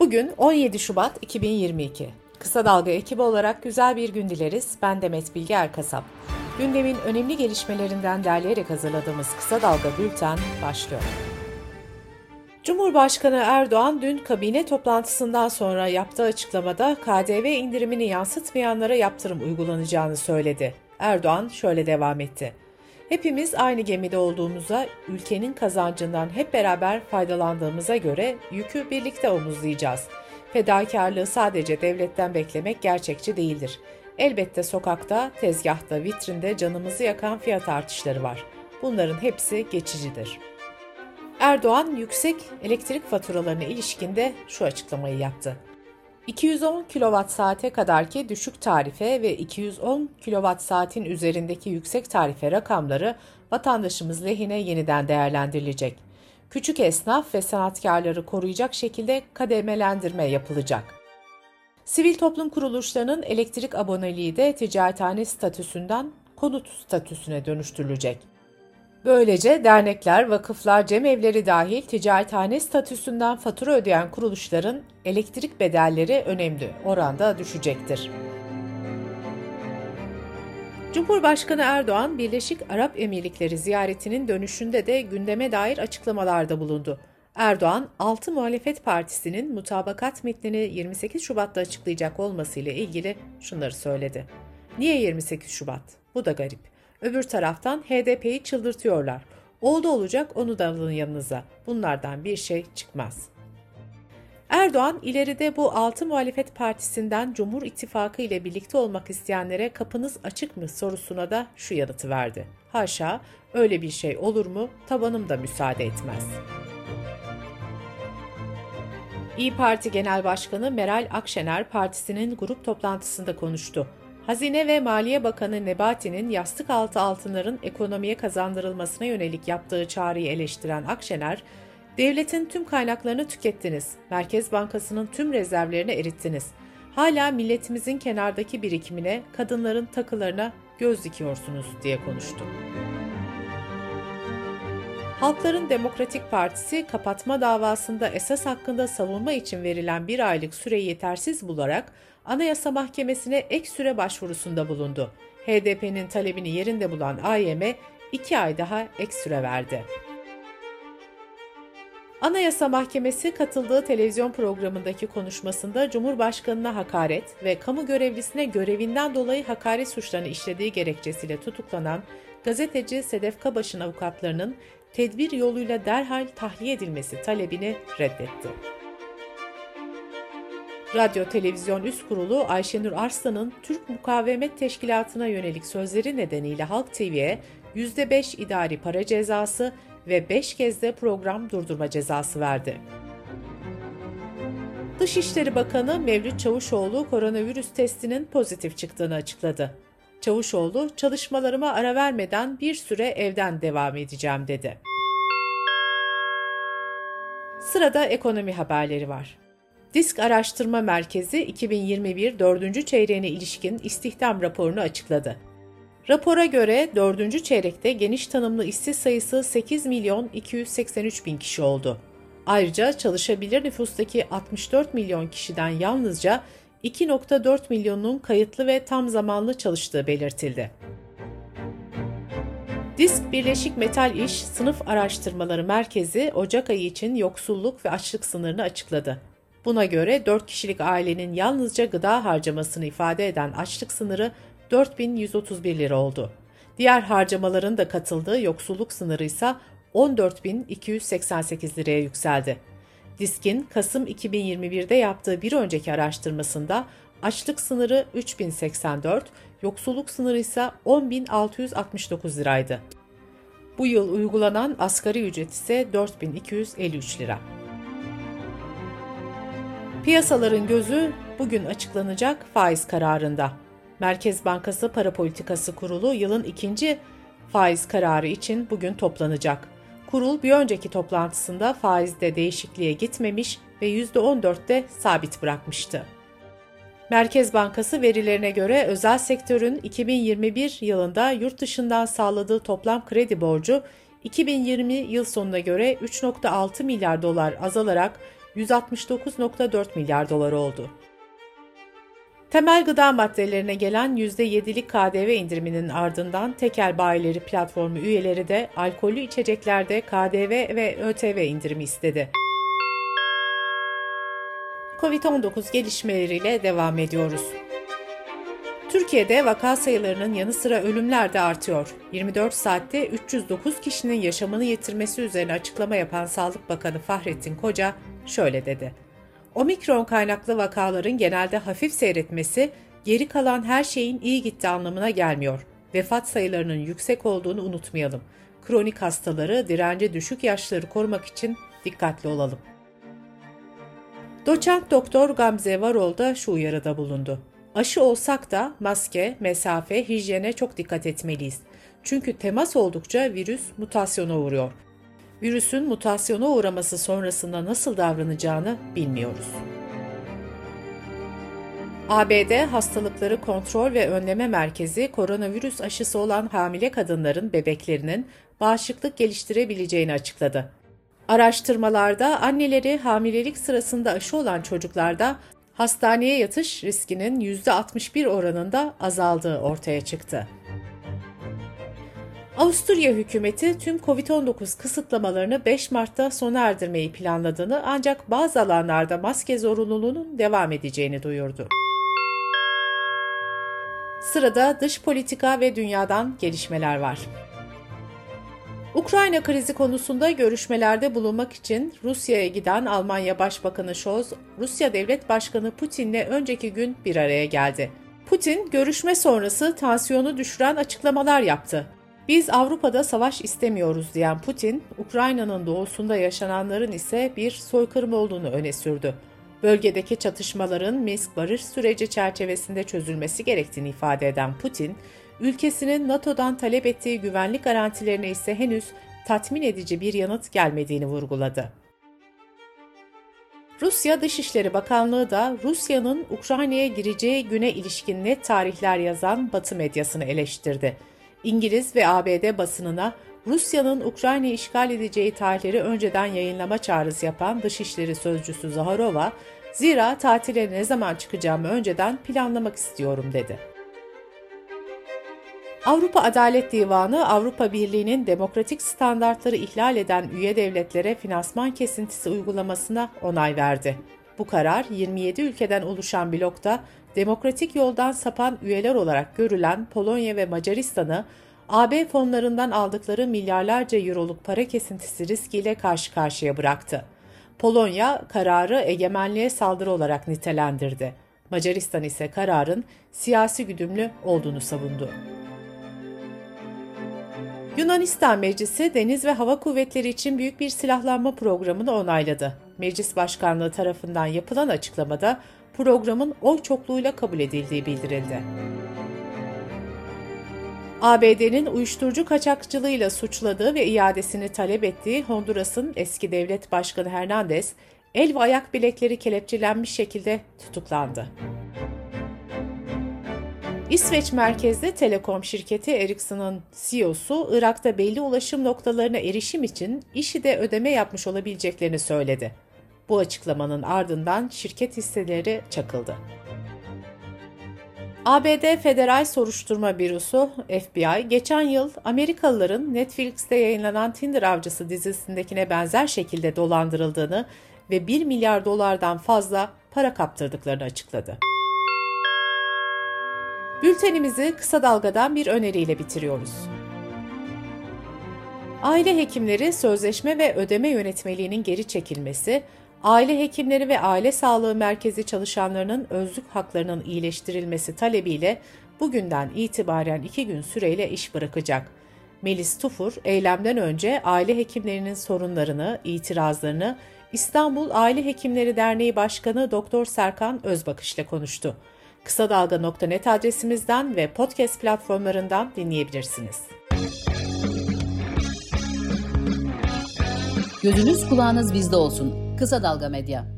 Bugün 17 Şubat 2022. Kısa Dalga ekibi olarak güzel bir gün dileriz. Ben Demet Bilge Erkasap. Gündemin önemli gelişmelerinden derleyerek hazırladığımız Kısa Dalga Bülten başlıyor. Cumhurbaşkanı Erdoğan dün kabine toplantısından sonra yaptığı açıklamada KDV indirimini yansıtmayanlara yaptırım uygulanacağını söyledi. Erdoğan şöyle devam etti. Hepimiz aynı gemide olduğumuza, ülkenin kazancından hep beraber faydalandığımıza göre yükü birlikte omuzlayacağız. Fedakarlığı sadece devletten beklemek gerçekçi değildir. Elbette sokakta, tezgahta, vitrinde canımızı yakan fiyat artışları var. Bunların hepsi geçicidir. Erdoğan yüksek elektrik faturalarına ilişkinde şu açıklamayı yaptı. 210 kWh saate kadarki düşük tarife ve 210 kWh saatin üzerindeki yüksek tarife rakamları vatandaşımız lehine yeniden değerlendirilecek. Küçük esnaf ve sanatkarları koruyacak şekilde kademelendirme yapılacak. Sivil toplum kuruluşlarının elektrik aboneliği de ticarethane statüsünden konut statüsüne dönüştürülecek. Böylece dernekler, vakıflar, cemevleri dahil ticarethane statüsünden fatura ödeyen kuruluşların elektrik bedelleri önemli oranda düşecektir. Cumhurbaşkanı Erdoğan, Birleşik Arap Emirlikleri ziyaretinin dönüşünde de gündeme dair açıklamalarda bulundu. Erdoğan, 6 muhalefet partisinin mutabakat metnini 28 Şubat'ta açıklayacak olmasıyla ilgili şunları söyledi. Niye 28 Şubat? Bu da garip. Öbür taraftan HDP'yi çıldırtıyorlar. Oldu olacak onu da alın yanınıza. Bunlardan bir şey çıkmaz. Erdoğan ileride bu altı muhalefet partisinden Cumhur İttifakı ile birlikte olmak isteyenlere kapınız açık mı sorusuna da şu yanıtı verdi. Haşa öyle bir şey olur mu tabanım da müsaade etmez. İyi Parti Genel Başkanı Meral Akşener partisinin grup toplantısında konuştu. Hazine ve Maliye Bakanı Nebati'nin yastık altı altınların ekonomiye kazandırılmasına yönelik yaptığı çağrıyı eleştiren Akşener, devletin tüm kaynaklarını tükettiniz, Merkez Bankası'nın tüm rezervlerini erittiniz. Hala milletimizin kenardaki birikimine, kadınların takılarına göz dikiyorsunuz diye konuştu. Halkların Demokratik Partisi kapatma davasında esas hakkında savunma için verilen bir aylık süreyi yetersiz bularak Anayasa Mahkemesi'ne ek süre başvurusunda bulundu. HDP'nin talebini yerinde bulan AYM iki ay daha ek süre verdi. Anayasa Mahkemesi katıldığı televizyon programındaki konuşmasında Cumhurbaşkanına hakaret ve kamu görevlisine görevinden dolayı hakaret suçlarını işlediği gerekçesiyle tutuklanan gazeteci Sedef Kabaş'ın avukatlarının tedbir yoluyla derhal tahliye edilmesi talebini reddetti. Radyo Televizyon Üst Kurulu Ayşenur Arslan'ın Türk Mukavemet Teşkilatı'na yönelik sözleri nedeniyle Halk TV'ye %5 idari para cezası ve 5 kez de program durdurma cezası verdi. Dışişleri Bakanı Mevlüt Çavuşoğlu koronavirüs testinin pozitif çıktığını açıkladı. Çavuşoğlu, çalışmalarıma ara vermeden bir süre evden devam edeceğim dedi. Sırada ekonomi haberleri var. Disk Araştırma Merkezi 2021 4. çeyreğine ilişkin istihdam raporunu açıkladı. Rapora göre 4. çeyrekte geniş tanımlı işsiz sayısı 8 milyon 283 bin kişi oldu. Ayrıca çalışabilir nüfustaki 64 milyon kişiden yalnızca 2.4 milyonun kayıtlı ve tam zamanlı çalıştığı belirtildi. Disk Birleşik Metal İş Sınıf Araştırmaları Merkezi Ocak ayı için yoksulluk ve açlık sınırını açıkladı. Buna göre 4 kişilik ailenin yalnızca gıda harcamasını ifade eden açlık sınırı 4131 lira oldu. Diğer harcamaların da katıldığı yoksulluk sınırı ise 14.288 liraya yükseldi. Disk'in Kasım 2021'de yaptığı bir önceki araştırmasında açlık sınırı 3084, yoksulluk sınırı ise 10.669 liraydı. Bu yıl uygulanan asgari ücret ise 4253 lira. Piyasaların gözü bugün açıklanacak faiz kararında. Merkez Bankası Para Politikası Kurulu yılın ikinci faiz kararı için bugün toplanacak. Kurul bir önceki toplantısında faizde değişikliğe gitmemiş ve %14'te sabit bırakmıştı. Merkez Bankası verilerine göre özel sektörün 2021 yılında yurt dışından sağladığı toplam kredi borcu 2020 yıl sonuna göre 3.6 milyar dolar azalarak 169.4 milyar dolar oldu. Temel gıda maddelerine gelen %7'lik KDV indiriminin ardından tekel bayileri platformu üyeleri de alkollü içeceklerde KDV ve ÖTV indirimi istedi. Covid-19 gelişmeleriyle devam ediyoruz. Türkiye'de vaka sayılarının yanı sıra ölümler de artıyor. 24 saatte 309 kişinin yaşamını yitirmesi üzerine açıklama yapan Sağlık Bakanı Fahrettin Koca şöyle dedi. Omikron kaynaklı vakaların genelde hafif seyretmesi, geri kalan her şeyin iyi gitti anlamına gelmiyor. Vefat sayılarının yüksek olduğunu unutmayalım. Kronik hastaları, direnci düşük yaşları korumak için dikkatli olalım. Doçent Doktor Gamze Varol da şu uyarıda bulundu. Aşı olsak da maske, mesafe, hijyene çok dikkat etmeliyiz. Çünkü temas oldukça virüs mutasyona uğruyor. Virüsün mutasyona uğraması sonrasında nasıl davranacağını bilmiyoruz. ABD Hastalıkları Kontrol ve Önleme Merkezi koronavirüs aşısı olan hamile kadınların bebeklerinin bağışıklık geliştirebileceğini açıkladı. Araştırmalarda anneleri hamilelik sırasında aşı olan çocuklarda hastaneye yatış riskinin %61 oranında azaldığı ortaya çıktı. Avusturya hükümeti tüm COVID-19 kısıtlamalarını 5 Mart'ta sona erdirmeyi planladığını ancak bazı alanlarda maske zorunluluğunun devam edeceğini duyurdu. Sırada dış politika ve dünyadan gelişmeler var. Ukrayna krizi konusunda görüşmelerde bulunmak için Rusya'ya giden Almanya Başbakanı Scholz, Rusya Devlet Başkanı Putin'le önceki gün bir araya geldi. Putin, görüşme sonrası tansiyonu düşüren açıklamalar yaptı. Biz Avrupa'da savaş istemiyoruz diyen Putin, Ukrayna'nın doğusunda yaşananların ise bir soykırım olduğunu öne sürdü. Bölgedeki çatışmaların Minsk barış süreci çerçevesinde çözülmesi gerektiğini ifade eden Putin, ülkesinin NATO'dan talep ettiği güvenlik garantilerine ise henüz tatmin edici bir yanıt gelmediğini vurguladı. Rusya Dışişleri Bakanlığı da Rusya'nın Ukrayna'ya gireceği güne ilişkin net tarihler yazan Batı medyasını eleştirdi. İngiliz ve ABD basınına Rusya'nın Ukrayna'yı işgal edeceği tarihleri önceden yayınlama çağrısı yapan Dışişleri Sözcüsü Zaharova, zira tatile ne zaman çıkacağımı önceden planlamak istiyorum dedi. Avrupa Adalet Divanı, Avrupa Birliği'nin demokratik standartları ihlal eden üye devletlere finansman kesintisi uygulamasına onay verdi. Bu karar 27 ülkeden oluşan blokta demokratik yoldan sapan üyeler olarak görülen Polonya ve Macaristan'ı AB fonlarından aldıkları milyarlarca euroluk para kesintisi riskiyle karşı karşıya bıraktı. Polonya kararı egemenliğe saldırı olarak nitelendirdi. Macaristan ise kararın siyasi güdümlü olduğunu savundu. Yunanistan Meclisi Deniz ve Hava Kuvvetleri için büyük bir silahlanma programını onayladı. Meclis Başkanlığı tarafından yapılan açıklamada programın oy çokluğuyla kabul edildiği bildirildi. ABD'nin uyuşturucu kaçakçılığıyla suçladığı ve iadesini talep ettiği Honduras'ın eski devlet başkanı Hernandez, el ve ayak bilekleri kelepçelenmiş şekilde tutuklandı. İsveç merkezli telekom şirketi Ericsson'ın CEO'su Irak'ta belli ulaşım noktalarına erişim için işi de ödeme yapmış olabileceklerini söyledi. Bu açıklamanın ardından şirket hisseleri çakıldı. ABD Federal Soruşturma Bürosu FBI geçen yıl Amerikalıların Netflix'te yayınlanan Tinder Avcısı dizisindekine benzer şekilde dolandırıldığını ve 1 milyar dolardan fazla para kaptırdıklarını açıkladı. Bültenimizi kısa dalgadan bir öneriyle bitiriyoruz. Aile hekimleri sözleşme ve ödeme yönetmeliğinin geri çekilmesi, aile hekimleri ve aile sağlığı merkezi çalışanlarının özlük haklarının iyileştirilmesi talebiyle bugünden itibaren iki gün süreyle iş bırakacak. Melis Tufur, eylemden önce aile hekimlerinin sorunlarını, itirazlarını İstanbul Aile Hekimleri Derneği Başkanı Doktor Serkan Özbakış ile konuştu. Kısa Dalga.net adresimizden ve podcast platformlarından dinleyebilirsiniz. Gözünüz kulağınız bizde olsun. Kısa Dalga Medya.